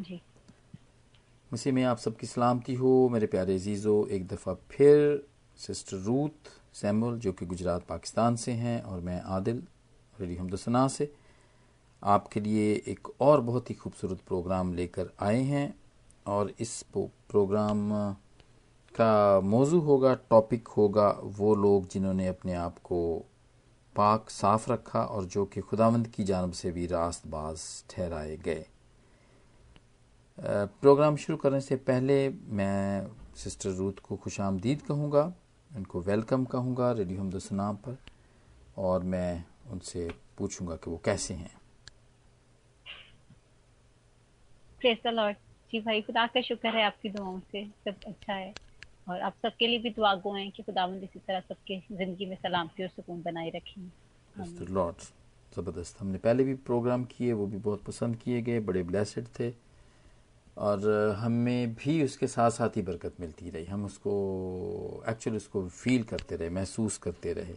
जी। में आप सबकी सलामती हो, मेरे प्यारे अजीज़ो, एक दफ़ा फिर सिस्टर रूथ सैमुअल, जो कि गुजरात, पाकिस्तान से हैं, और मैं आदिल, रेडी हमदसना से, आपके लिए एक और बहुत ही खूबसूरत प्रोग्राम लेकर आए हैं, और इस प्रोग्राम का मौजू होगा, टॉपिक होगा, वो लोग जिन्होंने अपने आप को पाक, साफ़ रखा, और जो कि खुदावंद की जानब से भी रास्तबाज ठहराए गए। प्रोग्राम शुरू करने से पहले मैं सिस्टर रूथ को खुश आमदीद कहूँगा उनको वेलकम कहूँगा रेडियो हमदसना पर और मैं उनसे पूछूँगा कि वो कैसे हैं। जी भाई खुदा का शुक्र है आपकी दुआओं से सब अच्छा है और आप सबके लिए भी दुआ गो हैं कि खुदावंद इसी तरह सबके ज़िंदगी में सलामती और सुकून बनाए रखें। लॉर्ड ज़बरदस्त। हमने पहले भी प्रोग्राम किए वो भी बहुत पसंद किए गए बड़े ब्लेसड थे। और हमें भी उसके साथ साथ ही बरकत मिलती रही। हम उसको एक्चुअली उसको फील करते रहे महसूस करते रहे।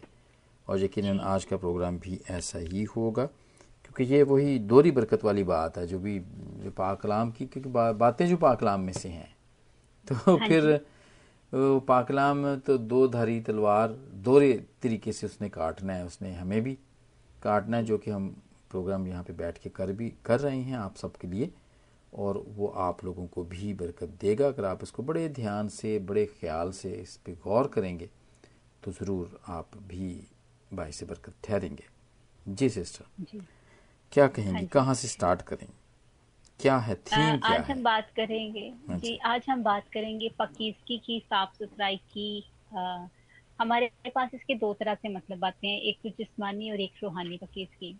और यकीन आज का प्रोग्राम भी ऐसा ही होगा क्योंकि ये वही दोहरी बरकत वाली बात है जो भी जो पाकलाम की क्योंकि बा, बातें जो पाकलाम में से हैं। तो हाँ फिर पाकलाम तो दो धारी तलवार दो तरीके से उसने काटना है उसने हमें भी काटना है जो कि हम प्रोग्राम यहाँ पे बैठ के कर भी कर रहे हैं आप सबके लिए। और वो आप लोगों को भी बरकत देगा। अगर आप इसको बड़े ध्यान से बड़े ख्याल से इस पर गौर करेंगे तो ज़रूर आप भी बाई से बरकत ठहरेंगे। जी सिस्टर। जी। क्या कहेंगे? हाँ कहाँ से स्टार्ट करेंगे क्या है? थीम क्या आज है? हम बात करेंगे। अच्छा। जी आज हम बात करेंगे पकीजगी की साफ़ सुथराई की आ, हमारे पास इसके दो तरह से मतलब आते हैं एक तो जिस्मानी और एक रूहानी पकीजगी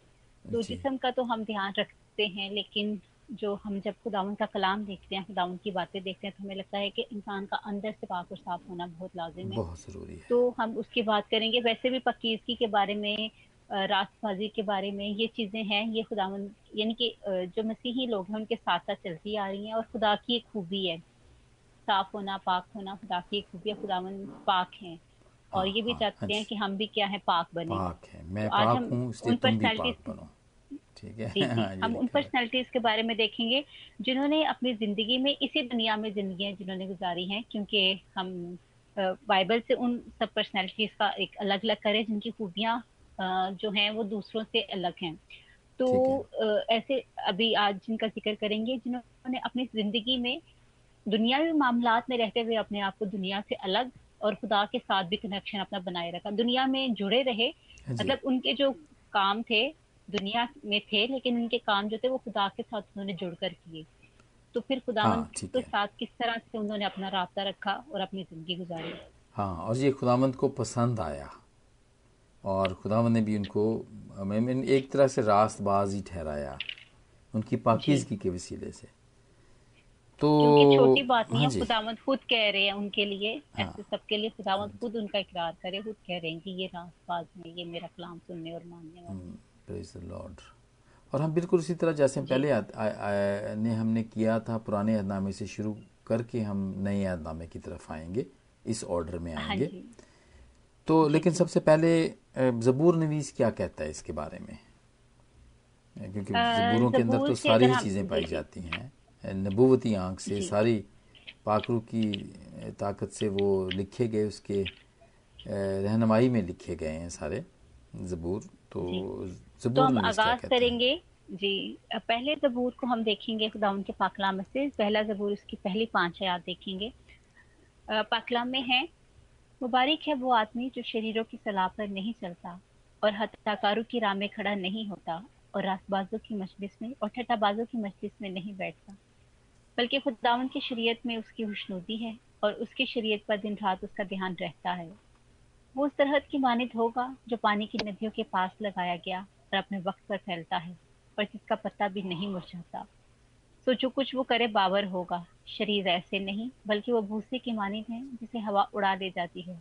तो जिसम का तो हम ध्यान रखते हैं लेकिन जो हम जब खुदावन का कलाम देखते हैं खुदावन की बातें देखते हैं तो हमें लगता है कि इंसान का अंदर से पाक और साफ़ होना बहुत लाजिम है। बहुत ज़रूरी है। तो हम उसकी बात करेंगे। वैसे भी पकीजगी के बारे में रास्तबाजी के बारे में ये चीज़ें हैं ये खुदावन यानी कि जो मसीही लोग हैं उनके साथ साथ चलती आ रही हैं और खुदा की एक खूबी है। साफ़ होना पाक होना खुदा की एक खूबी है खुदावन पाक हैं। और ये भी हाँ, चाहते हाँ, हैं कि हम भी क्या है पाक बने। पाक है। मैं तो आज हम उन पर्सनैलिटीज ठीक है। जी, हाँ, हम उन पर्सनैलिटीज के बारे में देखेंगे जिन्होंने अपनी ज़िंदगी में इसी दुनिया में ज़िंदगी जिन्होंने गुजारी हैं क्योंकि हम बाइबल से उन सब पर्सनैलिटीज का एक अलग अलग करें जिनकी खूबियाँ जो हैं वो दूसरों से अलग हैं। तो ऐसे अभी आज जिनका ज़िक्र करेंगे जिन्होंने अपनी ज़िंदगी में दुनियावी मामला में रहते हुए अपने आप को दुनिया से अलग और खुदा के साथ भी कनेक्शन अपना बनाए रखा दुनिया में जुड़े रहे हाँ मतलब उनके जो काम थे दुनिया में थे लेकिन उनके काम जो थे वो खुदा के साथ उन्होंने जुड़कर किए। तो फिर खुदा हाँ, के साथ किस तरह से उन्होंने अपना रहा रखा और अपनी ज़िंदगी गुजारी? हाँ और ये खुदामंद को पसंद आया। और खुदावंद ने भी उनको एक तरह से रास्तबाज ही ठहराया उनकी पाकिजगी के वसीले से। तो छोटी बात नहीं हाँ है खुदावंद खुद कह रहे हैं उनके लिए हाँ, ऐसे सबके लिए खुदावंद खुद उनका इकरार करे खुद कह रहे हैं कि ये रास्तबाज है ये मेरा कलाम सुनने और मानने वाले लॉर्ड हम्म, और हम बिल्कुल इसी तरह जैसे पहले आ, आ, आ, ने हमने किया था पुराने अहदनामे से शुरू करके हम नए अहदनामे की तरफ़ आएँगे इस ऑर्डर में हाँ आएँगे। तो लेकिन सबसे पहले जबूर नवीस क्या कहता है इसके बारे में? क्योंकि जबूरों के अंदर तो सारी ही चीज़ें पाई जाती हैं नबूवती आँख से सारी पाखरू की ताकत से वो लिखे गए उसके रहनमाई में लिखे गए हैं सारे जबूर। तो तो हम आगाज़ करेंगे। जी पहले जबूर को हम देखेंगे खुदाउन के पाकलाम से। पहला जबूर उसकी पहली पाँच आयात देखेंगे। पाकलाम में है मुबारक है वो आदमी जो शरीरों की सलाह पर नहीं चलता और हत्याकारों की राह में खड़ा नहीं होता और रासबाजों की मजलिस में और ठट्टाबाजों की मजलिस में नहीं बैठता। बल्कि खुदावन की शरीयत में उसकी खुशनुदी है और उसकी शरीयत पर दिन रात उसका ध्यान रहता है। वो उस तरह की मानित होगा जो पानी की नदियों के पास लगाया गया और अपने वक्त पर फैलता है और जिसका पत्ता भी नहीं मुरझाता। सो जो कुछ वो करे बावर होगा। शरीर ऐसे नहीं बल्कि वो भूसे की मानित है जिसे हवा उड़ा दे जाती है।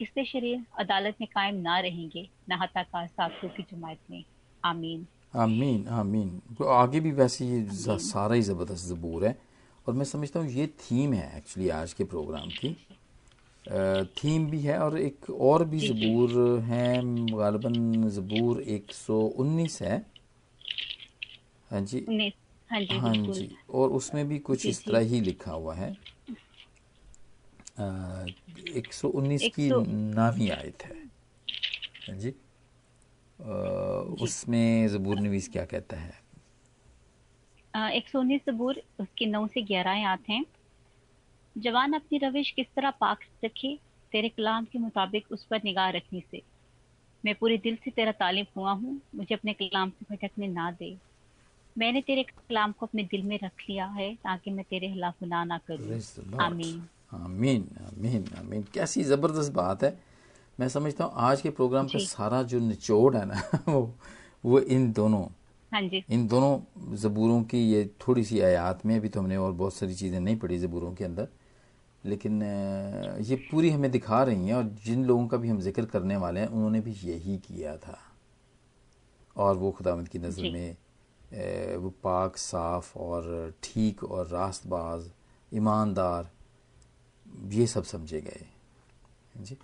इससे शरीर अदालत में कायम ना रहेंगे न हताकार साथियों की जमात में। आमीन। आमीन आमीन। तो आगे भी वैसे ये सारा ही ज़बरदस्त ज़बूर है। और मैं समझता हूँ ये थीम है एक्चुअली आज के प्रोग्राम की। थीम भी है और एक और भी ज़बूर है गालबन ज़बूर 119 है। हाँ जी। हाँ जी हाँ जी और उसमें भी कुछ इस तरह ही लिखा हुआ है। एक सौ उन्नीस की नावी आयत है हाँ जी। उसमें जबूर नवीस क्या कहता है? एक सौ उन्नीस जबूर उसकी नौ से ग्यारह आयात हैं। जवान अपनी रविश किस तरह पाक रखे तेरे कलाम के मुताबिक उस पर निगाह रखने से। मैं पूरे दिल से तेरा तालिब हुआ हूँ मुझे अपने कलाम से भटकने ना दे। मैंने तेरे कलाम को अपने दिल में रख लिया है ताकि मैं तेरे खिलाफ गुनाह ना करूँ। आमीन। आमीन आमीन आमीन। कैसी ज़बरदस्त बात है। मैं समझता हूँ आज के प्रोग्राम का सारा जो निचोड़ है ना वो वो इन दोनों हाँ जी। इन दोनों ज़बूरों की ये थोड़ी सी आयात में अभी तो हमने और बहुत सारी चीज़ें नहीं पढ़ी ज़बूरों के अंदर। लेकिन ये पूरी हमें दिखा रही हैं और जिन लोगों का भी हम ज़िक्र करने वाले हैं उन्होंने भी यही किया था। और वो खुदावंद की नज़र में वो पाक साफ़ और ठीक और रास्तबाज ईमानदार ये सब समझे गए। जी।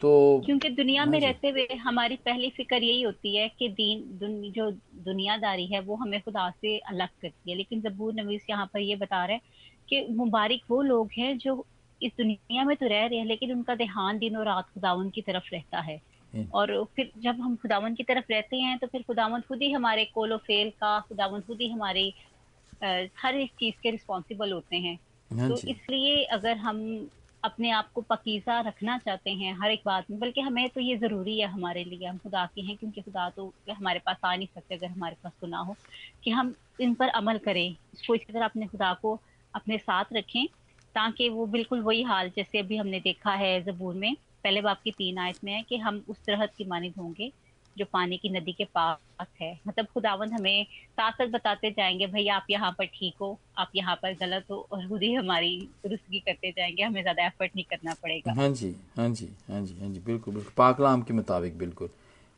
तो क्योंकि दुनिया में हाँ रहते हुए हमारी पहली फ़िक्र यही होती है कि दीन दुन, जो दुनियादारी है वो हमें खुदा से अलग करती है। लेकिन जबूर नवीस यहाँ पर ये बता रहे हैं कि मुबारक वो लोग हैं जो इस दुनिया में तो रह रहे हैं लेकिन उनका ध्यान दिन और रात खुदावन की तरफ़ रहता है। हम्म। और फिर जब हम खुदावन की तरफ़ रहते हैं तो फिर खुदावन खुद ही हमारे कोलो फेल का खुदावन खुद ही हमारी हर एक चीज़ के रिस्पॉन्सिबल होते हैं। हाँ तो इसलिए अगर हम अपने आप को पकीजा रखना चाहते हैं हर एक बात में, बल्कि हमें तो ये ज़रूरी है हमारे लिए, हम खुदा के हैं, क्योंकि खुदा तो हमारे पास आ नहीं सकते अगर हमारे पास गुना हो, कि हम इन पर अमल करें। इसको इसी तरह अपने खुदा को अपने साथ रखें, ताकि वो बिल्कुल वही हाल जैसे अभी हमने देखा है जबूर में, पहले बाप की तीन आयत में है कि हम उस तरह की मानिद होंगे जो पानी की नदी के पास है। मतलब खुदावन हमें साथ साथ बताते जाएँगे भाई आप यहाँ पर ठीक हो आप यहाँ पर गलत हो और खुद ही हमारी दुरुस्तगी करते जाएँगे। हमें ज़्यादा एफर्ट नहीं करना पड़ेगा। हाँ जी हाँ जी हाँ जी हाँ जी बिल्कुल बिल्कुल। पाकलाम के मुताबिक बिल्कुल।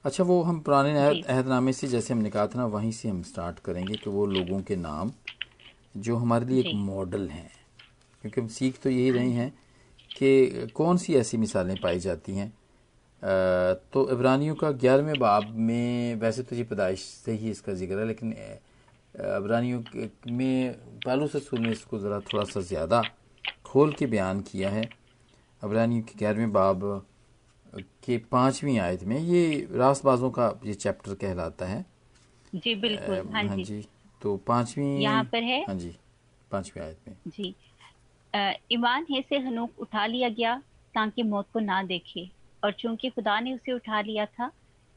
अच्छा वो हम पुराने अहदनामे से जैसे हमने कहा था ना वहीं से हम स्टार्ट करेंगे कि वो लोगों के नाम जो हमारे लिए एक मॉडल हैं। क्योंकि हम सीख तो यही रहे हैं कि कौन सी ऐसी मिसालें पाई जाती हैं तो इब्रानियों का ग्यारहवें बाब में वैसे तो ये पैदाइश से ही इसका ज़िक्र है लेकिन इब्रानियों में पालू ससुर ने इसको ज़रा थोड़ा सा ज़्यादा खोल के बयान किया है। अबरानियों के ग्यारहवें बाब के पांचवी आयत में ये रासबाजों का ये चैप्टर कहलाता है। जी बिल्कुल। हाँ, हाँ जी।, जी। तो पांचवी यहाँ पर है। हाँ जी पांचवी आयत में। जी। ईमान है से हनूक उठा लिया गया ताकि मौत को ना देखे। और चूँकि खुदा ने उसे उठा लिया था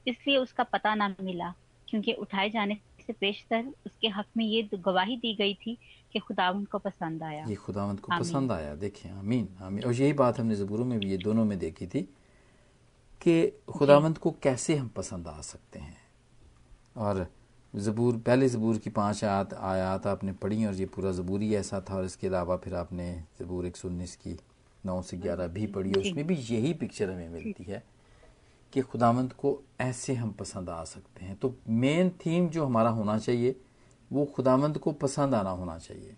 इसलिए उसका पता ना मिला क्योंकि उठाए जाने से पेशतर उसके हक में ये गवाही दी गई थी कि खुदावंत को पसंद आया। ये खुदावंत को पसंद आया। देखिए आमीन आमीन। और यही बात हमने जबूरों में भी ये दोनों में देखी थी कि खुदावंत को कैसे हम पसंद आ सकते हैं। और ज़बूर पहले ज़बूर की पाँच आयत आयात आपने पढ़ी और ये पूरा ज़बूरी ऐसा था और इसके अलावा फिर आपने ज़बूर एक सौ उन्नीस की नौ से ग्यारह भी पढ़ी और उसमें भी यही पिक्चर हमें मिलती है कि खुदावंत को ऐसे हम पसंद आ सकते हैं। तो मेन थीम जो हमारा होना चाहिए वो खुदावंत को पसंद आना होना चाहिए।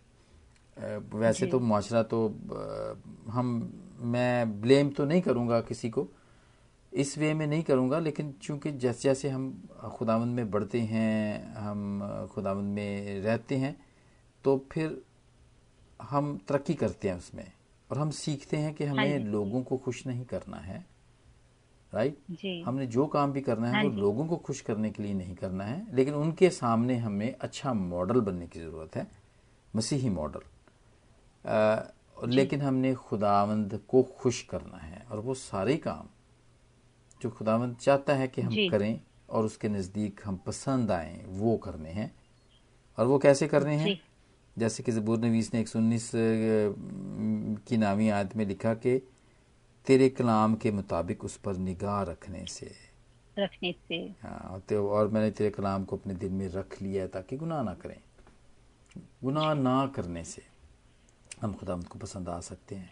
वैसे तो माशरा तो हम मैं ब्लेम तो नहीं करूँगा किसी को इस वे में नहीं करूँगा लेकिन चूँकि जैसे जैसे हम खुदावंद में बढ़ते हैं हम खुदावंद में रहते हैं तो फिर हम तरक्की करते हैं उसमें। और हम सीखते हैं कि हमें हाँ लोगों को खुश नहीं करना है राइट हमने जो काम भी करना है हाँ वो लोगों को खुश करने के लिए नहीं करना है लेकिन उनके सामने हमें अच्छा मॉडल बनने की ज़रूरत है मसीही मॉडल। लेकिन हमने खुदावंद को खुश करना है और वो सारे काम जो खुदावंद चाहता है कि हम करें और उसके नज़दीक हम पसंद आए वो करने हैं। और वो कैसे करने हैं? जैसे कि जबूर नवीस ने एक सौ उन्नीस की नामी आयत में लिखा कि तेरे कलाम के मुताबिक उस पर निगाह रखने से। रखने से। हाँ तो और मैंने तेरे कलाम को अपने दिल में रख लिया है ताकि गुनाह ना करें। गुनाह ना करने से हम खुदा को पसंद आ सकते हैं।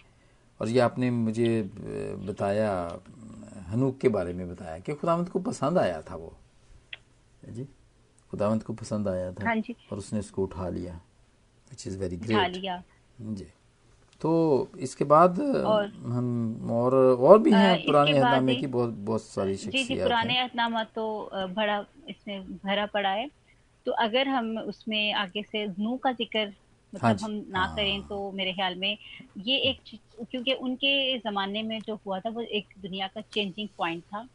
और ये आपने मुझे बताया हनूक के बारे में बताया कि खुदावंत को पसंद आया था वो। जी? खुदावंत को पसंद आया था हाँ जी। और उसने उसको उठा लिया। विच इज़ वेरी ग्रेट जी। तो इसके बाद और, हम और और भी हैं पुराने अहदनामे की बहुत बहुत सारी जी जी पुराने अहदनामा तो बड़ा इसमें भरा पड़ा है। तो अगर हम उसमें आगे से नू का ज़िक्र मतलब हाँ हम ना हाँ। करें तो मेरे ख्याल में ये एक क्योंकि उनके ज़माने में जो हुआ था वो एक दुनिया का चेंजिंग पॉइंट था।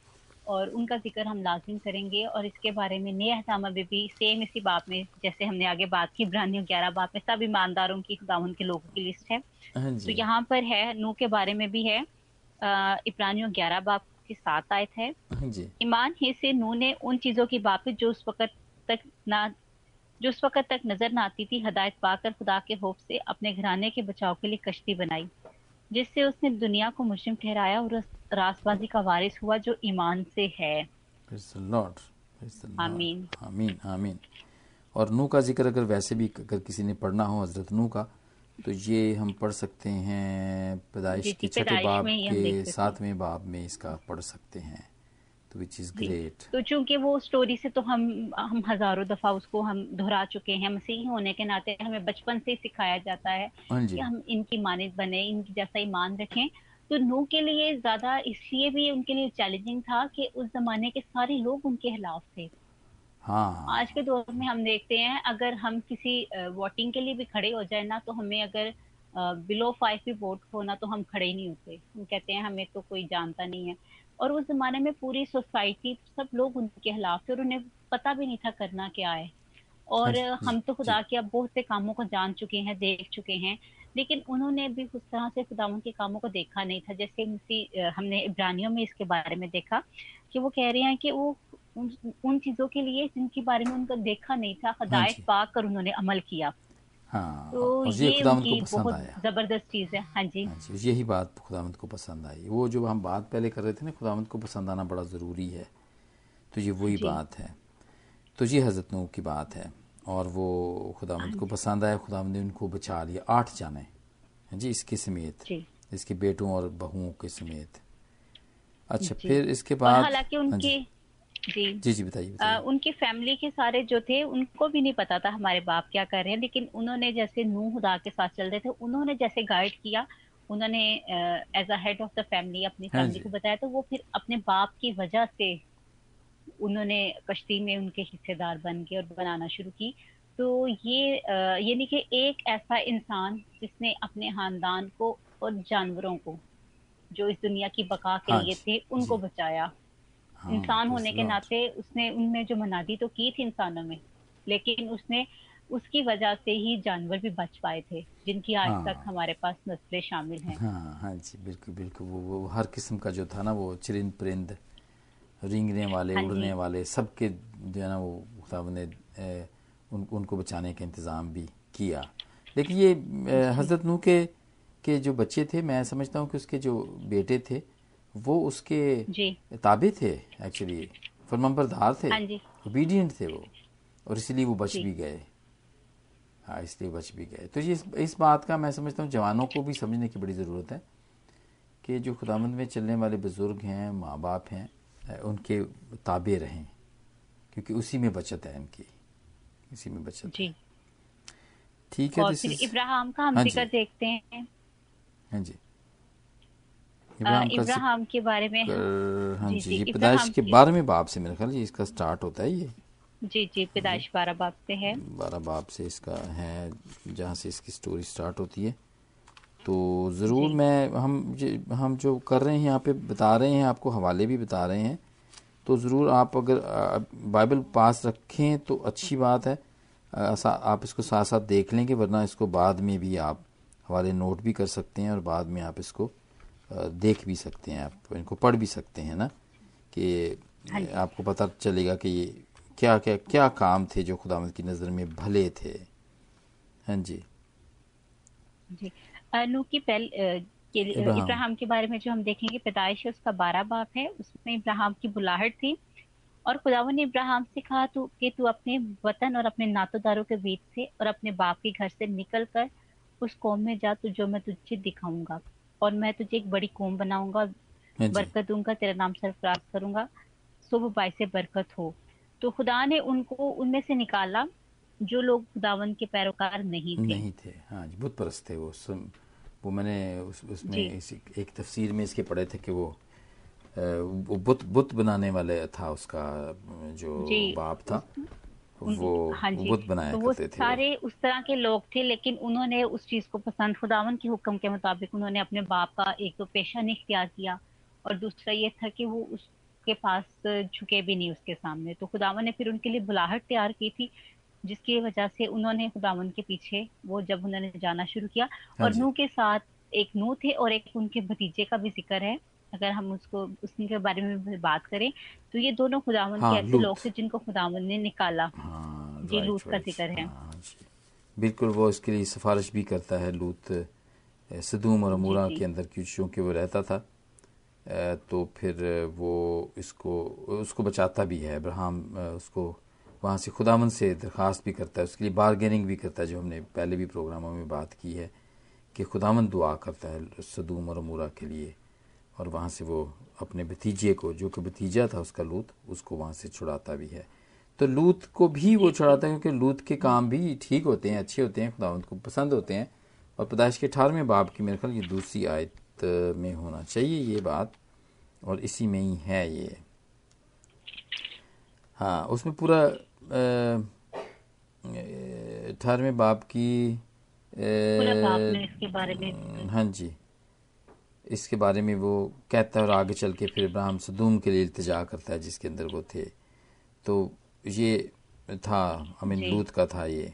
और उनका ज़िक्र हम लाजिम करेंगे और इसके बारे में नया हसामा भी सेम इसी बात में जैसे हमने आगे बात की ब्रानियों ग्यारह बात में सब ईमानदारों की खुदावन के लोगों की लिस्ट है। हाँ तो यहाँ पर है नू के बारे में भी है इब्रानियों ग्यारह बाप की सात आयत है। हाँ ईमान ही से नू ने उन चीज़ों की बात जो उस वक्त तक ना जो उस वक्त तक नज़र ना आती थी हदायत पाकर खुदा के होप से अपने घराने के बचाव के लिए कश्ती बनाई जिससे उसने दुनिया को मुस्लिम ठहराया और रासबाजी का वारिस हुआ जो ईमान से है। आमीन। आमीन आमीन। और नू का ज़िक्र अगर वैसे भी अगर किसी ने पढ़ना हो हज़रत नू का तो ये हम पढ़ सकते हैं पैदाइश के छठे बाब के सातवें बाब में इसका पढ़ सकते हैं तो विच इज़ ग्रेट तो चूँकि वो स्टोरी से तो हम हम हज़ारों दफ़ा उसको हम दोहरा चुके हैं मसीही होने के नाते हमें बचपन से सिखाया जाता है हाँ कि हम इनकी मानद बने इनकी जैसा ईमान रखें। तो नू के लिए ज़्यादा इसलिए भी उनके लिए चैलेंजिंग था कि उस जमाने के सारे लोग उनके खिलाफ थे। हाँ। आज के दौर में हम देखते हैं अगर हम किसी वोटिंग के लिए भी खड़े हो जाए ना तो हमें अगर बिलो फाइव भी वोट होना तो हम खड़े ही नहीं होते। हम कहते हैं हमें तो कोई जानता नहीं है। और उस जमाने में पूरी सोसाइटी सब लोग उनके खिलाफ थे और उन्हें पता भी नहीं था करना क्या है। और हाँ हम तो खुदा के अब बहुत से कामों को जान चुके हैं देख चुके हैं। लेकिन उन्होंने भी उस तरह से खुदावन के कामों को देखा नहीं था जैसे हमने इब्रानियों में इसके बारे में देखा कि वो कह रहे हैं कि वो उन, उन चीज़ों के लिए जिनके बारे में उनका देखा नहीं था हाँ हदायत पाक कर उन्होंने अमल किया। हाँ तो ये, ये को पसंद आया। ज़बरदस्त चीज़ है। हाँ जी, हाँ जी यही बात खुदामंद को पसंद आई। वो जो हम बात पहले कर रहे थे ना खुदामंद को पसंद आना बड़ा ज़रूरी है तो ये वही बात है। तो ये हज़रत नू की बात है। और वो खुदामंद को हाँ पसंद आया खुदामंद ने उनको बचा लिया। आठ जाने हाँ जी इसके समेत इसके बेटों और बहुओं के समेत। अच्छा फिर इसके बाद हालाँकि उनकी जी। जी जी बताइए उनकी फैमिली के सारे जो थे उनको भी नहीं पता था हमारे बाप क्या कर रहे हैं लेकिन उन्होंने जैसे नू खुदा के साथ चल रहे थे उन्होंने जैसे गाइड किया उन्होंने as a head of the family अपनी फैमिली हाँ को बताया तो वो फिर अपने बाप की वजह से उन्होंने कश्ती में उनके हिस्सेदार बन गए और बनाना शुरू की। तो ये ये नहीं कि एक ऐसा इंसान जिसने अपने खानदान को और जानवरों को जो इस दुनिया की बका के हाँ लिए थे उनको बचाया। हाँ, इंसान होने के नाते उसने उनमें जो मनादी तो की थी इंसानों में लेकिन उसने उसकी वजह से ही जानवर भी बच पाए थे जिनकी आज हाँ, तक हमारे पास नस्लें शामिल हैं। हाँ हाँ जी बिल्कुल बिल्कुल। वो, वो हर किस्म का जो था ना वो चिरिंद परिंद रिंगने वाले हाँ उड़ने वाले सबके जो है ना वो खुदा ने उन, उनको बचाने का इंतज़ाम भी किया। लेकिन ये हज़रत नू के के जो बच्चे थे मैं समझता हूँ कि उसके जो बेटे थे वो उसके ताबे थे एक्चुअली फरमबरदार थे ओबीडियंट थे वो और इसलिए वो बच भी गए। हाँ इसलिए बच भी गए। तो ये इस, इस बात का मैं समझता हूँ जवानों को भी समझने की बड़ी ज़रूरत है कि जो खुदामंद में चलने वाले बुज़ुर्ग हैं माँ बाप हैं उनके ताबे रहें क्योंकि उसी में बचत है इनकी इसी में बचत जी। ठीक है और इब्राहिम का हम हाँ ज़िक्र देखते हैं। हाँ जी। इब्राहिम के बारे में हाँ जी जी पैदाइश के बारहवें बाब से मेरे ख्याल इसका स्टार्ट होता है ये। जी जी पैदाइश बारह बाप से है। बारह बाप से इसका है जहाँ से इसकी स्टोरी स्टार्ट होती है। तो ज़रूर मैं हम हम जो कर रहे हैं यहाँ पे बता रहे हैं आपको हवाले भी बता रहे हैं तो ज़रूर आप अगर बाइबल पास रखें तो अच्छी बात है। आप इसको साथ साथ देख लेंगे वरना इसको बाद में भी आप हवाले नोट भी कर सकते हैं और बाद में आप इसको देख भी सकते हैं आप इनको पढ़ भी सकते हैं ना कि हाँ आपको पता चलेगा कि ये क्या क्या क्या काम थे जो खुदामद की नज़र में भले थे। हाँ जी। जी। अनु की पहल के इब्राहिम। के बारे में जो हम देखेंगे पैदाइश उसका बारह बाप है उसमें इब्राहिम की बुलाहट थी। और खुदावन ने इब्राहिम से कहा तू कि तू अपने वतन और अपने नातोदारों के बीच से और अपने बाप के घर से निकल कर उस कौम में जा तू जो मैं तुझे दिखाऊँगा। और मैं तुझे एक बड़ी कौम बनाऊँगा हाँ बरकत दूँगा तेरा नाम सरफराज करूँगा। शुभ बाई से बरकत हो। तो खुदा ने उनको उनमें से निकाला जो लोग खुदावन के पैरोकार नहीं थे। नहीं थे। हाँ जी बुत परस्त थे वो। सुन, वो मैंने उस, उसमें इस, एक तफसीर में इसके पढ़े थे कि वो वो बुत बुत बनाने वाले था उसका जो बाप था। वो हाँ बुत बनाया तो वो करते थे सारे उस तरह के लोग थे लेकिन उन्होंने उस चीज़ को पसंद खुदावन के हुक्म के मुताबिक उन्होंने अपने बाप का एक तो पेशा नहीं इख्तियार किया और दूसरा ये था कि वो उसके पास झुके भी नहीं उसके सामने। तो खुदावन ने फिर उनके लिए बुलाहट तैयार की थी जिसकी वजह से उन्होंने खुदावन के पीछे वो जब उन्होंने जाना शुरू किया हाँ और नू के साथ एक नू थे और एक उनके भतीजे का भी ज़िक्र है। अगर हम उसको उसके बारे में बात करें तो ये दोनों खुदावन हाँ, के ऐसे लोग थे जिनको खुदावन ने निकाला। हाँ, जी लूत का ज़िक्र है। हाँ, बिल्कुल वो इसके लिए सिफारिश भी करता है लूत सदूम और अमूरा के अंदर क्योंकि वो रहता था। तो फिर वो इसको उसको बचाता भी है अब्राहम उसको वहाँ से खुदावन से दरख्वास्त भी करता है, उसके लिए बारगेनिंग भी करता है, जो हमने पहले भी प्रोग्रामों में बात की है कि खुदावन दुआ करता है सदूम और अमूरा के लिए, और वहाँ से वो अपने भतीजे को, जो कि भतीजा था उसका लूत, उसको वहाँ से छुड़ाता भी है। तो लूत को भी वो छुड़ाता है, क्योंकि लूत के काम भी ठीक होते हैं, अच्छे होते हैं खुदावंत को पसंद होते हैं, और पैदाइश के अठारहवें बाब की मेरे ख्याल ये दूसरी आयत में होना चाहिए ये बात, और इसी में ही है ये। हाँ उसमें पूरा अठारहवें बाप की हाँ जी। इसके बारे में वो कहता है और आगे चल के फिर इब्राहिम सदूम के लिए इल्तजा करता है जिसके अंदर वो थे। तो ये था अमीन लूत का था ये।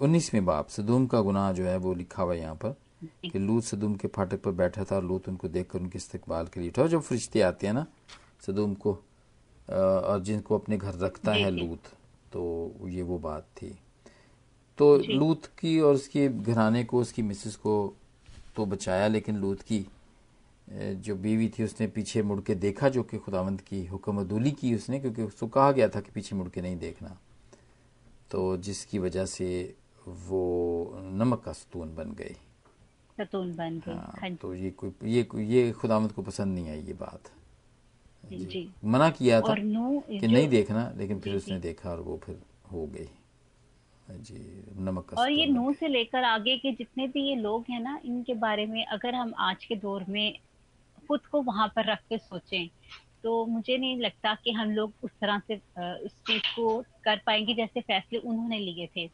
उन्नीसवें बाप सदूम का गुनाह जो है वो लिखा हुआ है यहाँ पर कि लूत सदूम के फाटक पर बैठा था और लूत उनको देखकर उनके इस्तकबाल के लिए उठा। जब फरिश्ते आते हैं ना सदूम को और जिनको अपने घर रखता है लूत तो ये वो बात थी। तो लूत की और उसके घराने को उसकी मिसेस को तो बचाया लेकिन लूत की जो बीवी थी उसने पीछे मुड़ के देखा जो कि खुदावंत की हुक्म अदूली की उसने क्योंकि उसको कहा गया था कि पीछे मुड़ के नहीं देखना। तो जिसकी वजह से वो नमक का सतून बन गई। सतून बन गई हाँ, हाँ तो ये कोई ये ये खुदावंत को पसंद नहीं आई ये बात। जी, मना किया था कि नहीं देखना लेकिन फिर उसने देखा और वो फिर हो गई। जी नमक और ये नू से लेकर आगे के जितने भी ये लोग हैं ना इनके बारे में अगर हम आज के दौर में खुद को वहाँ पर रख के सोचें तो मुझे नहीं लगता कि हम लोग उस तरह से उस चीज़ को कर पाएँगे जैसे फैसले उन्होंने लिए थे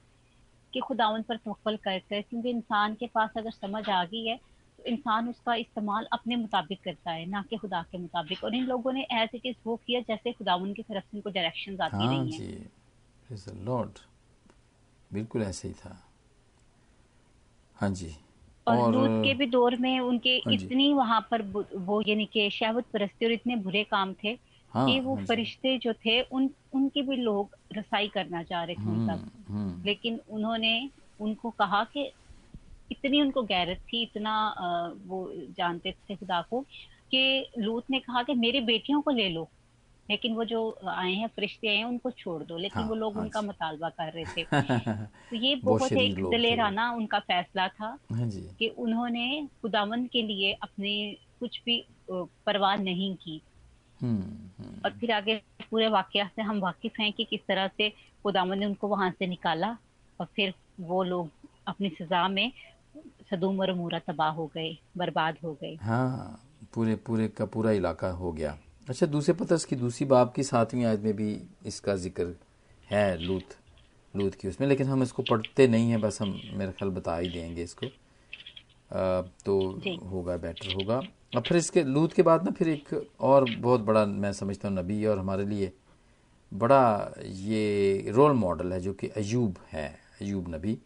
कि खुदावन पर तवक्ल कर कर क्योंकि इंसान के पास अगर समझ आ गई है इंसान उसका इस्तेमाल अपने मुताबिक करता है ना कि खुदा के मुताबिक। और इन लोगों ने एज इट इज़ वो किया जैसे खुदावन की तरफ़ से इनको डायरेक्शन आती हाँ रही हैं। बिल्कुल ऐसे ही था। हाँ जी। और, और के भी दौर में उनके हाँ इतनी वहाँ पर वो यानी कि शहवत परस्ती और इतने बुरे काम थे हाँ, कि वो हाँ फरिश्ते जो थे उन उनके भी लोग रसाई करना चाह रहे थे हम्म, हम्म। लेकिन उन्होंने उनको कहा कि इतनी उनको गैरत थी इतना वो जानते थे खुदा को कि लूत ने कहा कि मेरी बेटियों को ले लो लेकिन वो जो आए हैं फरिश्ते आए हैं उनको छोड़ दो। लेकिन हाँ, वो लोग हाँ, उनका मुतालबा कर रहे थे। तो ये बहुत एक दलेराना उनका फैसला था हाँ कि उन्होंने खुदावन के लिए अपने कुछ भी परवाह नहीं की। हम्म, हम्म। और फिर आगे पूरे वाक्य से हम वाकिफ हैं कि किस तरह से खुदावन ने उनको वहाँ से निकाला और फिर वो लोग अपनी सजा में सदूम और मूरा तबाह हो गए बर्बाद हो गए। हाँ पूरे पूरे का पूरा इलाका हो गया। अच्छा दूसरे पतरस की दूसरी बाब की सातवीं आयत में भी इसका ज़िक्र है लूत लूत की उसमें लेकिन हम इसको पढ़ते नहीं हैं बस हम मेरा ख्याल बता ही देंगे इसको। आ, तो होगा बेटर होगा। अब फिर इसके लूत के बाद ना फिर एक और बहुत बड़ा मैं समझता हूँ नबी और हमारे लिए बड़ा ये रोल मॉडल है जो कि अयूब है अयूब नबी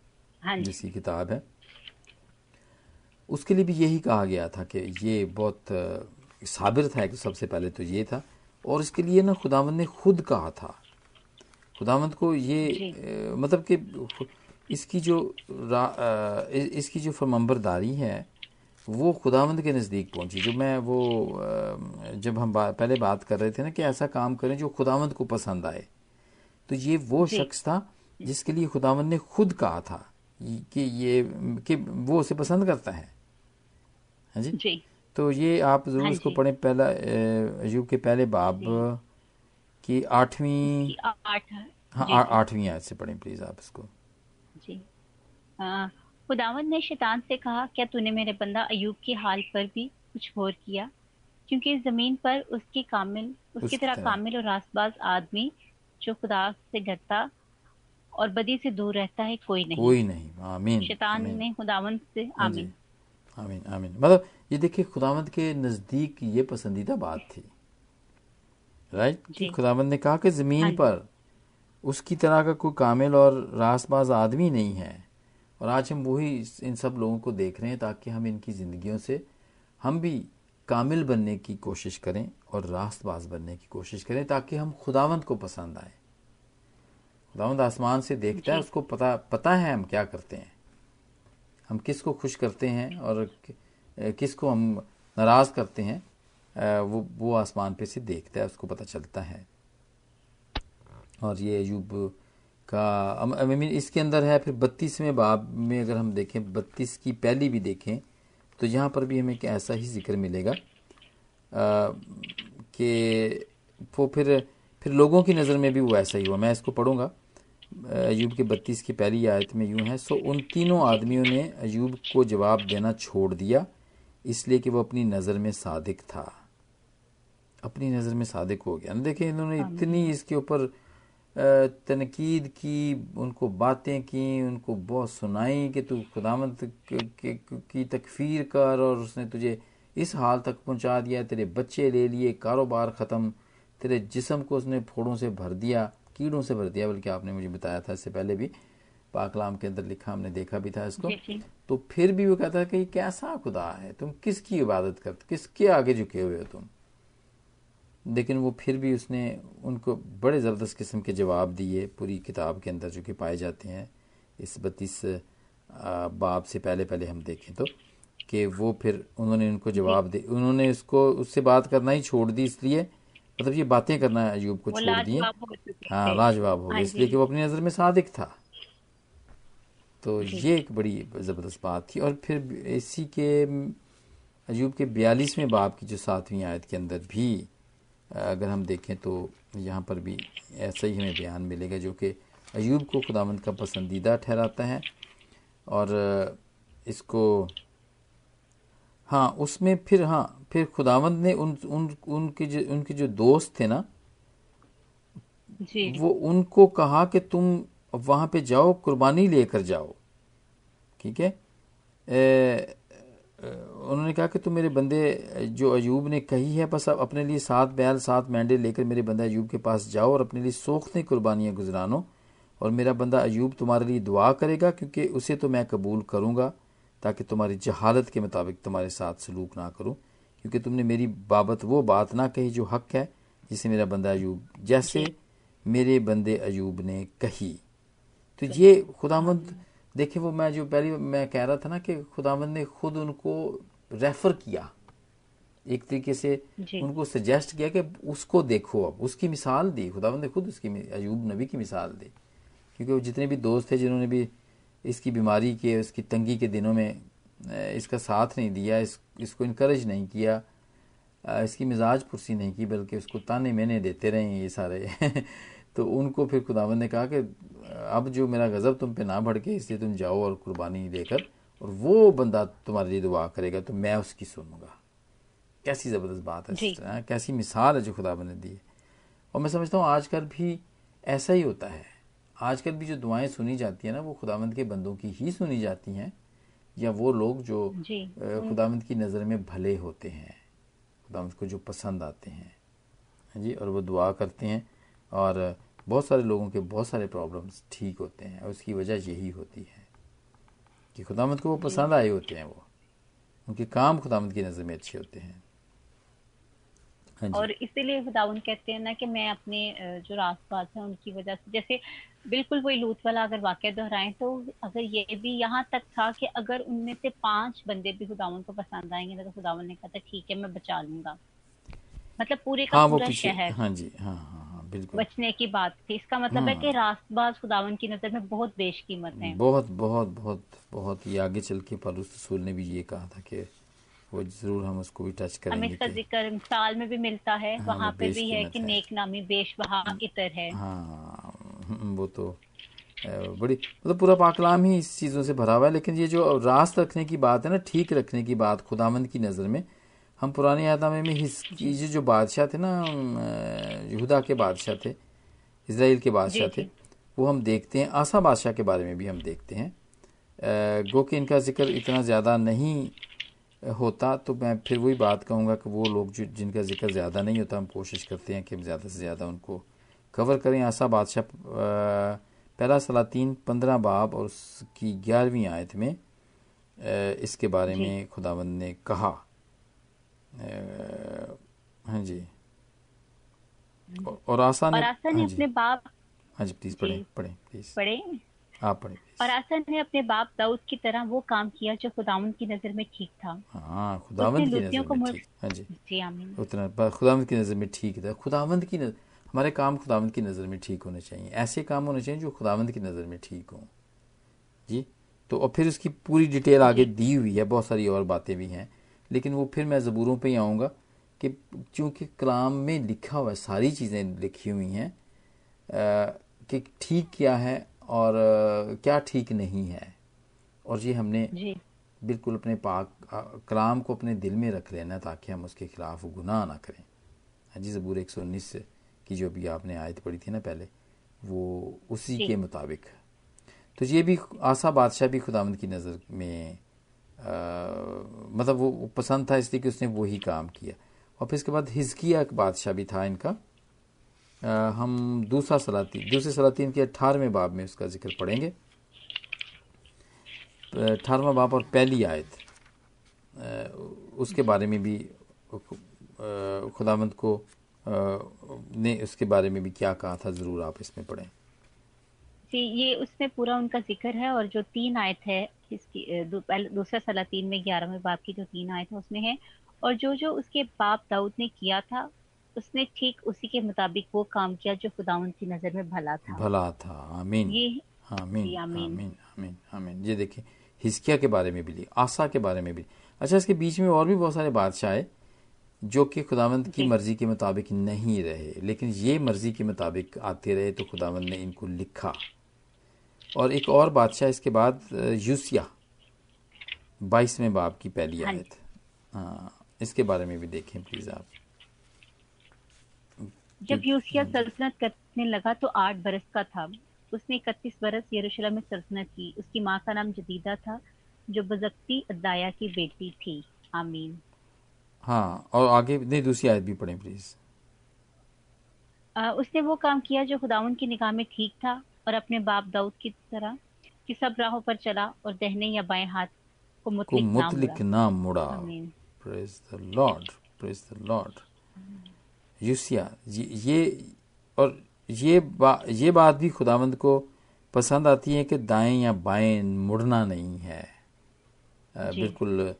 हाँ जिसकी किताब है। उसके लिए भी यही कहा गया था कि ये बहुत साबिर था कि सबसे पहले तो ये था। और इसके लिए ना खुदावंद ने खुद कहा था। खुदावंद को ये मतलब कि इसकी जो इसकी जो फरमंबरदारी है वो खुदावंद के नज़दीक पहुँची। जो मैं वो जब हम बा, पहले बात कर रहे थे ना कि ऐसा काम करें जो खुदावंद को पसंद आए। तो ये वो शख्स था जिसके लिए खुदावंद ने खुद कहा था कि ये कि वो उसे पसंद करता है। हाँ जी, जी। तो ये आप ज़रूर हाँ इसको पढ़ें पहला अयूब के पहले बाब की आठवीं हाँ आठवीं आयत से पढ़ें प्लीज़ आप इसको। जी। खुदावंद ने शैतान से कहा क्या तूने मेरे बंदा अयूब के हाल पर भी कुछ गौर किया? क्योंकि इस ज़मीन पर उसकी कामिल उसकी तरह कामिल और रासबाज आदमी जो खुदा से डरता और बदी से दूर रहता है कोई नहीं। कोई नहीं आमीन शैतान ने खुदावंत से हाँ आमीन। आमीन आमीन। मतलब ये देखिए खुदावंत के नज़दीक ये पसंदीदा बात थी। राइट कि खुदावंत ने कहा कि ज़मीन हाँ पर उसकी तरह का कोई कामिल और रासबाज आदमी नहीं है। और आज हम वही इन सब लोगों को देख रहे हैं ताकि हम इनकी ज़िंदगियों से हम भी कामिल बनने की कोशिश करें और रास्तबाज बनने की कोशिश करें ताकि हम खुदावंत को पसंद आए। खुदावंत आसमान से देखता है उसको पता पता है हम क्या करते हैं। हम किसको खुश करते हैं और किसको हम नाराज़ करते हैं वो वो आसमान पे से देखता है, उसको पता चलता है। और ये अयूब का आई मीन इसके अंदर है फिर बत्तीसवें बाब में अगर हम देखें, बत्तीस की पहली भी देखें तो यहाँ पर भी हमें ऐसा ही ज़िक्र मिलेगा कि वो फिर फिर लोगों की नज़र में भी वो ऐसा ही हुआ। मैं इसको पढ़ूँगा। अयूब के बत्तीस की पहली आयत में यूँ है सो उन तीनों आदमियों ने अयूब को जवाब देना छोड़ दिया इसलिए कि वो अपनी नज़र में सादिक था। अपनी नज़र में सादिक हो गया। देखें इन्होंने इतनी इसके ऊपर तनकीद की उनको बातें की उनको बहुत सुनाई कि तू खुदामत की तकफीर कर और उसने तुझे इस हाल तक पहुँचा दिया तेरे बच्चे ले लिए कारोबार ख़त्म तेरे जिसम को उसने फोड़ों से भर दिया। कीड़ों से भर दिया बल्कि आपने मुझे बताया था इससे पहले भी पाकलाम के अंदर लिखा हमने देखा भी था इसको। तो फिर भी वो कहता है कि कैसा खुदा है तुम किसकी इबादत करते किसके आगे झुके हुए हो तुम? लेकिन वो फिर भी उसने उनको बड़े ज़बरदस्त किस्म के जवाब दिए पूरी किताब के अंदर जो कि पाए जाते हैं। इस बत्तीस बाब से पहले पहले हम देखें तो कि वो फिर उन्होंने उनको जवाब दे उन्होंने उसको उससे बात करना ही छोड़ दी इसलिए मतलब ये बातें करना अयूब को छोड़ दिए। हाँ लाजवाब हो गए हाँ इसलिए कि वो अपनी नज़र में सादिक था। तो ये एक बड़ी ज़बरदस्त बात थी और फिर इसी के अयूब के बयालीसवें बाप की जो सातवीं आयत के अंदर भी अगर हम देखें तो यहाँ पर भी ऐसा ही हमें बयान मिलेगा जो कि अयूब को खुदावंद का पसंदीदा ठहराता है और इसको हाँ उसमें फिर हाँ फिर खुदावंद ने उन उन उनके जो उनके जो दोस्त थे ना जी। वो उनको कहा कि तुम वहाँ पे जाओ कुर्बानी लेकर जाओ। ठीक है? उन्होंने कहा कि तुम मेरे बंदे जो अयूब ने कही है बस अब अपने लिए सात बैल सात मैंडे लेकर मेरे बंदा अयूब के पास जाओ और अपने लिए सोखते कुर्बानियाँ गुजरानो। और मेरा बंदा अयूब तुम्हारे लिए दुआ करेगा क्योंकि उसे तो मैं कबूल करूँगा। ताकि तुम्हारी जहालत के मुताबिक तुम्हारे साथ सलूक ना करूँ। क्योंकि तुमने मेरी बाबत वो बात ना कही जो हक है जिसे मेरा बंदा अयूब जैसे मेरे बंदे अयूब ने कही। तो ये खुदामंद देखिए वो मैं जो पहले मैं कह रहा था ना कि खुदावंद ने खुद उनको रेफर किया। एक तरीके से उनको सजेस्ट किया कि उसको देखो अब उसकी मिसाल दी। खुदावंद ने खुद उसकी अयूब नबी की मिसाल दी। क्योंकि वो जितने भी दोस्त थे जिन्होंने भी इसकी बीमारी के उसकी तंगी के दिनों में इसका साथ नहीं दिया इस इसको इनक्रेज नहीं किया इसकी मिजाज पुरसी नहीं की बल्कि उसको ताने मैंने देते रहे ये सारे। तो उनको फिर खुदावंद ने कहा कि अब जो मेरा गज़ब तुम पे ना भड़के इसलिए तुम जाओ और कुर्बानी देकर और वो बंदा तुम्हारे लिए दुआ करेगा तो मैं उसकी सुनूँगा। कैसी ज़बरदस्त बात है कैसी मिसाल है जो खुदा ने दी और मैं समझता हूँ आजकल भी ऐसा ही होता है। आजकल भी जो दुआएँ सुनी जाती हैं ना वो खुदावंद के बंदों की ही सुनी जाती हैं या वो लोग जो खुदावंद की नज़र में भले होते हैं खुदावंद को जो पसंद आते हैं। जी और वो दुआ करते हैं और बहुत सारे लोगों के बहुत सारे प्रॉब्लम्स ठीक होते हैं और उसकी वजह यही होती है कि खुदामद को वो पसंद आए होते हैं वो। उनके काम खुदामद की नज़र में अच्छे होते हैं हाँ। और इसीलिए खुदावन कहते हैं ना कि मैं अपने जो रासपास है उनकी वजह से जैसे बिल्कुल वही लूथ वाला अगर वाक्य दोहराएँ तो अगर ये भी यहाँ तक था कि अगर उनमें से पाँच बंदे भी खुदावन को पसंद आएँगे तो खुदावन ने कहा था ठीक है मैं बचा लूँगा। मतलब पूरे का हाँ, पूरा शहर। हाँ जी हाँ हाँ बिल्कुल। बचने की बात थी। इसका मतलब हाँ। है। कि रास्तबाज खुदावन की नज़र में बहुत बेशकीमत है। बहुत बहुत बहुत बहुत ही आगे चल के पलूस रसूल ने भी ये कहा था कि वो ज़रूर हम उसको भी टच करेंगे हमें इसका ज़िक्र साल में भी मिलता है हाँ, वहाँ पे भी है कि नेक नामी बेश वहाँ इतर है। हाँ वो तो बड़ी मतलब पूरा पाकलाम ही इस चीज़ों से भरा हुआ है लेकिन ये जो रास्त रखने की बात है ना ठीक रखने की बात खुदामंद की नज़र में हम पुराने आदमे में ये जो बादशाह थे ना यहूदा के बादशाह थे इसराइल के बादशाह थे वो हम देखते हैं आसा बादशाह के बारे में भी हम देखते हैं। गो कि इनका ज़िक्र इतना ज़्यादा नहीं होता तो मैं फिर वही बात कहूँगा कि वो लोग जो जिनका ज़िक्र ज़्यादा नहीं होता हम कोशिश करते हैं कि हम ज़्यादा से ज़्यादा उनको कवर करें। आसा बादशाह पहला सलातीन पंद्रह बाब और उसकी ग्यारहवीं आयत में इसके बारे में खुदावंद ने कहा। हाँ जी। और आसा ने, और आसा ने हाँ अपने बाप हाँ जी प्लीज़ पढ़े पढ़े प्लीज़। पढ़े। आप पढ़े और आसा ने अपने बाप दाऊद की तरह वो काम किया जो खुदावन की नज़र में ठीक था। हाँ खुदावंद की नज़र में ठीक। हाँ जी। जी आमीन। उतना खुदावंद की नज़र में ठीक था। खुदावंद की नज़र हमारे काम खुदावंद की नज़र में ठीक होने चाहिए। ऐसे काम होने चाहिए जो खुदावंद की नज़र में ठीक हों। जी? तो और फिर उसकी पूरी डिटेल आगे दी हुई है बहुत सारी और बातें भी हैं। लेकिन वो फिर मैं ज़बूरों पे ही आऊँगा कि चूँकि कलाम में लिखा हुआ है सारी चीज़ें लिखी हुई हैं कि ठीक क्या है और क्या ठीक नहीं है। और ये हमने बिल्कुल अपने पाक कलाम को अपने दिल में रख लेना ताकि हम उसके खिलाफ गुनाह ना करें। हाँ जी ज़बूर एक सौ उन्नीस की जो अभी आपने आयत पढ़ी थी ना पहले वो उसी के मुताबिक। तो ये भी आसा बादशाह भी खुदावंद की नज़र में आ, मतलब वो पसंद था इसलिए कि उसने वही काम किया। और फिर इसके बाद हिजकिया एक बादशाह भी था इनका। हम दूसरा सलाती दूसरे सलातीन के अठारहवें बाब में उसका ज़िक्र पढ़ेंगे। अठारहवा बाब और पहली आयत उसके बारे में भी खुदावंद को ने उसके बारे में भी क्या कहा था, ज़रूर आप इसमें पढ़ें। जी, ये उसमें पूरा उनका ज़िक्र है और जो तीन आयत है, इसकी दूसरा सलातीन में ग्यारहवें बाप की जो तीन आयत है, उसमें है। और जो जो उसके बाप दाऊद ने किया था उसने ठीक उसी के मुताबिक वो काम किया जो खुदावन की नज़र में भला था। भला था। आमीन। ये आमीन। आमीन। आमीन आमीन ये देखिए हिस्किया के बारे में भी ली आशा के बारे में भी अच्छा इसके बीच में और भी बहुत सारे बादशाह जो कि खुदावंद की मर्ज़ी के मुताबिक नहीं रहे लेकिन ये मर्ज़ी के मुताबिक आते रहे तो खुदावंद ने इनको लिखा। और एक और बादशाह इसके बाद यूसिया बाईसवें बाब की पहली हाँ आयत। हाँ इसके बारे में भी देखें प्लीज़ आप। जब यूसिया सल्तनत करने लगा तो आठ बरस का था। उसने इकतीस बरस यरूशलेम में सल्तनत की। उसकी माँ का नाम जदीदा था जो बजक्ती अदाया की बेटी थी। आमीन। हाँ और आगे नहीं दूसरी आयत भी पढ़ें प्लीज़ उसने वो काम किया जो खुदावन की निगाह में ठीक था और अपने बाप दाऊद की तरह कि सब राहों पर चला और दहने या बाएँ हाथ को मुतलिक, को मुतलिक नाम मुड़ा। Praise the lord praise the lord यूसिया ये और ये बा, ये बात भी खुदावंद को पसंद आती है कि दाएँ या बाएँ मुड़ना नहीं है। बिल्कुल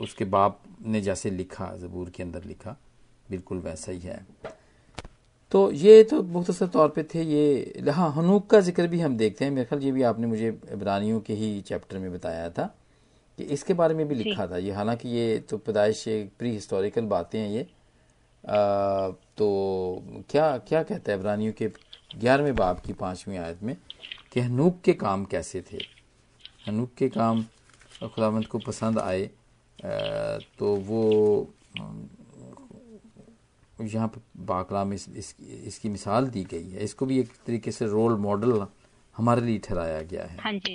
उसके बाप ने जैसे लिखा ज़बूर के अंदर लिखा बिल्कुल वैसा ही है। तो ये तो मुख्तर तौर पे थे ये हाँ हनूक का ज़िक्र भी हम देखते हैं। मेरे ख्याल ये भी आपने मुझे इब्रानियों के ही चैप्टर में बताया था कि इसके बारे में भी लिखा था। ये हालाँकि ये तो पैदाइश प्री हिस्टोरिकल बातें हैं ये आ, तो क्या क्या कहता है इब्रानियों के ग्यारहवें बाब की पांचवी आयत में कि हनूक के काम कैसे थे? हनूक के काम खुदावंत को पसंद आए तो वो यहाँ पर बाकला में इस, इस, इसकी मिसाल दी गई है। इसको भी एक तरीके से रोल मॉडल हमारे लिए ठहराया गया है। हाँ जी।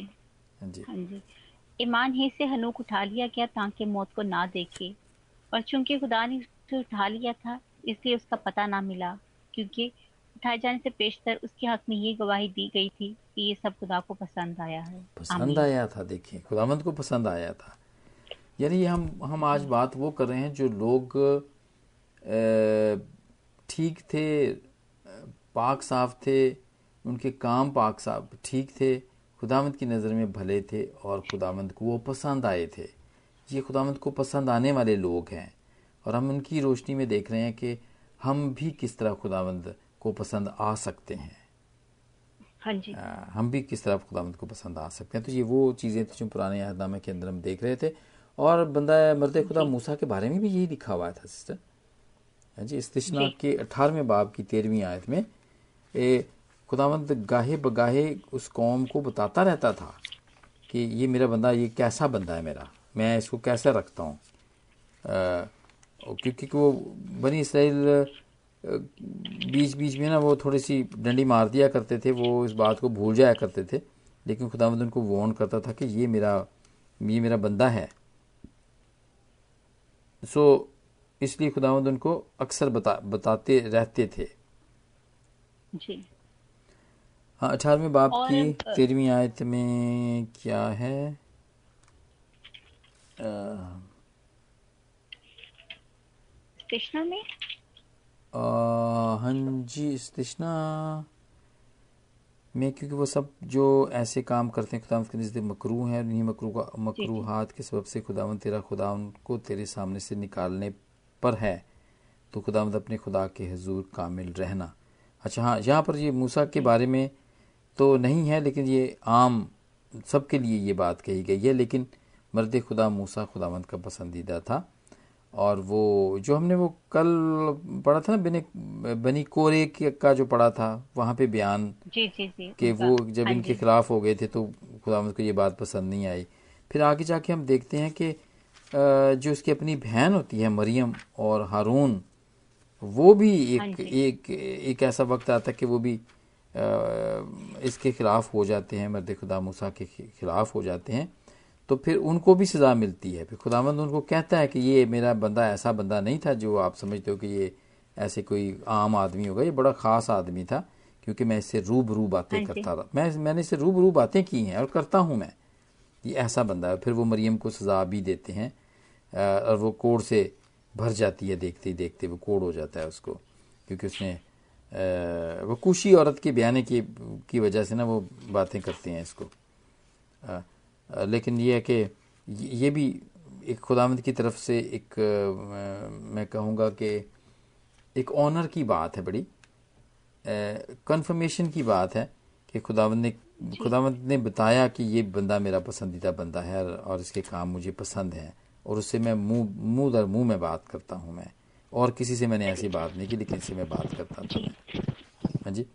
हाँ जी। हाँ जी। ईमान ही से हनूक उठा लिया गया ताकि मौत को ना देखे। और चूँकि खुदा ने उसे उठा लिया था इसलिए उसका पता ना मिला क्योंकि उठाए जाने से पेशतर उसके हक में ये गवाही दी गई थी कि ये सब खुदा को पसंद आया है। पसंद आया था देखिए खुदामंद को पसंद आया था। यानी हम हम आज बात वो कर रहे हैं जो लोग ठीक थे पाक साफ़ थे उनके काम पाक साफ़ ठीक थे खुदामंद की नज़र में भले थे और खुदामंद को वो पसंद आए थे। ये खुदामंद को पसंद आने वाले लोग हैं। और हम उनकी रोशनी में देख रहे हैं कि हम भी किस तरह खुदावंद को पसंद आ सकते हैं। हाँ जी। आ, हम भी किस तरह खुदामंद को पसंद आ सकते हैं। तो ये वो चीज़ें थी जो पुराने अहदनामे के अंदर हम देख रहे थे। और बंदा मर्द खुदा मूसा के बारे में भी यही लिखा हुआ था सिस्टर। हाँ जी इस्तना के अठारहवें बाब की तेरहवीं आयत में ए खुदावंद गाहे बगाहे उस कौम को बताता रहता था कि ये मेरा बंदा ये कैसा बंदा है मेरा? मैं इसको कैसे रखता हूँ? क्योंकि वो बनी इसराइल बीच बीच में ना वो थोड़ी सी डंडी मार दिया करते थे वो इस बात को भूल जाया करते थे। लेकिन खुदावंद उनको वॉर्न करता था कि ये मेरा ये मेरा बंदा है। सो so, इसलिए खुदावंद उनको अक्सर बता बताते रहते थे। जी। हाँ अठारहवें बाप की तेरहवीं आयत में क्या है? कृष्णा में? हाँ जी तृष्णा में क्योंकि वो सब जो ऐसे काम करते हैं खुदा के नज़दीक मकरू हैं उन्हीं मकरू का मकरू हाथ के सबब से खुदावंद तेरा खुदा उनको तेरे सामने से निकालने पर है तो खुदावंद अपने खुदा के हजूर कामिल रहना। अच्छा हाँ यहाँ पर ये मूसा के बारे में तो नहीं है लेकिन ये आम सबके लिए ये बात कही गई है लेकिन मर्द खुदा मूसा खुदावंद का पसंदीदा था। और वो जो हमने वो कल पढ़ा था ना बनी बनी कोरे का जो पढ़ा था वहाँ पे बयान जी जी जी कि वो जब हाँ इनके खिलाफ हो गए थे तो खुदा को ये बात पसंद नहीं आई। फिर आगे जाके हम देखते हैं कि जो उसकी अपनी बहन होती है मरियम और हारून वो भी एक हाँ एक एक ऐसा वक्त आता है कि वो भी इसके खिलाफ हो जाते हैं मर्द खुदा मूसा के खिलाफ हो जाते हैं। तो फिर उनको भी सज़ा मिलती है। फिर खुदावंद उनको कहता है कि ये मेरा बंदा ऐसा बंदा नहीं था जो आप समझते हो कि ये ऐसे कोई आम आदमी होगा। ये बड़ा ख़ास आदमी था क्योंकि मैं इससे रूब रू बातें हाँ करता था। मैं मैंने इससे रूब रू बातें की हैं और करता हूँ मैं। ये ऐसा बंदा है। फिर वो मरियम को सज़ा भी देते हैं और वो कोड़ से भर जाती है देखते ही देखते वो कोड़ हो जाता है उसको क्योंकि उसने वो कुशी औरत के बयाने की की वजह से ना वो बातें करते हैं इसको। लेकिन ये है कि ये भी एक खुदामद की तरफ़ से एक मैं कहूँगा कि एक ऑनर की बात है बड़ी। कन्फर्मेशन की बात है कि खुदावंद ने खुदावंद ने बताया कि ये बंदा मेरा पसंदीदा बंदा है और इसके काम मुझे पसंद है और उससे मैं मुँह मुँह दर मुँह में बात करता हूँ मैं। और किसी से मैंने ऐसी बात नहीं की लेकिन इससे मैं बात करता था। हाँ जी।